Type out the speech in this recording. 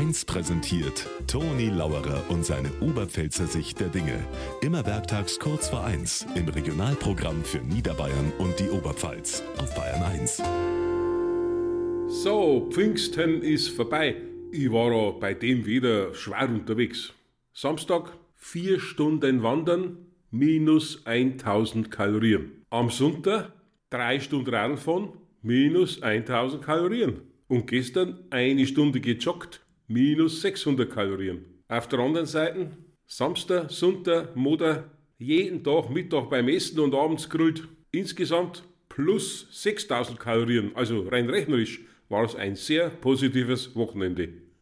1 präsentiert Toni Lauerer und seine Oberpfälzer Sicht der Dinge. Immer werktags kurz vor 1 im Regionalprogramm für Niederbayern und die Oberpfalz auf Bayern 1. So, Pfingsten ist vorbei. Ich war ja bei dem wieder schwer unterwegs. Samstag vier Stunden wandern, minus 1000 Kalorien. Am Sonntag drei Stunden Radfahren, minus 1000 Kalorien. Und gestern eine Stunde gejoggt, minus 600 Kalorien. Auf der anderen Seite, Samstag, Sonntag, Montag, jeden Tag Mittag beim Essen und abends grillt. Insgesamt plus 6000 Kalorien. Also rein rechnerisch war es ein sehr positives Wochenende.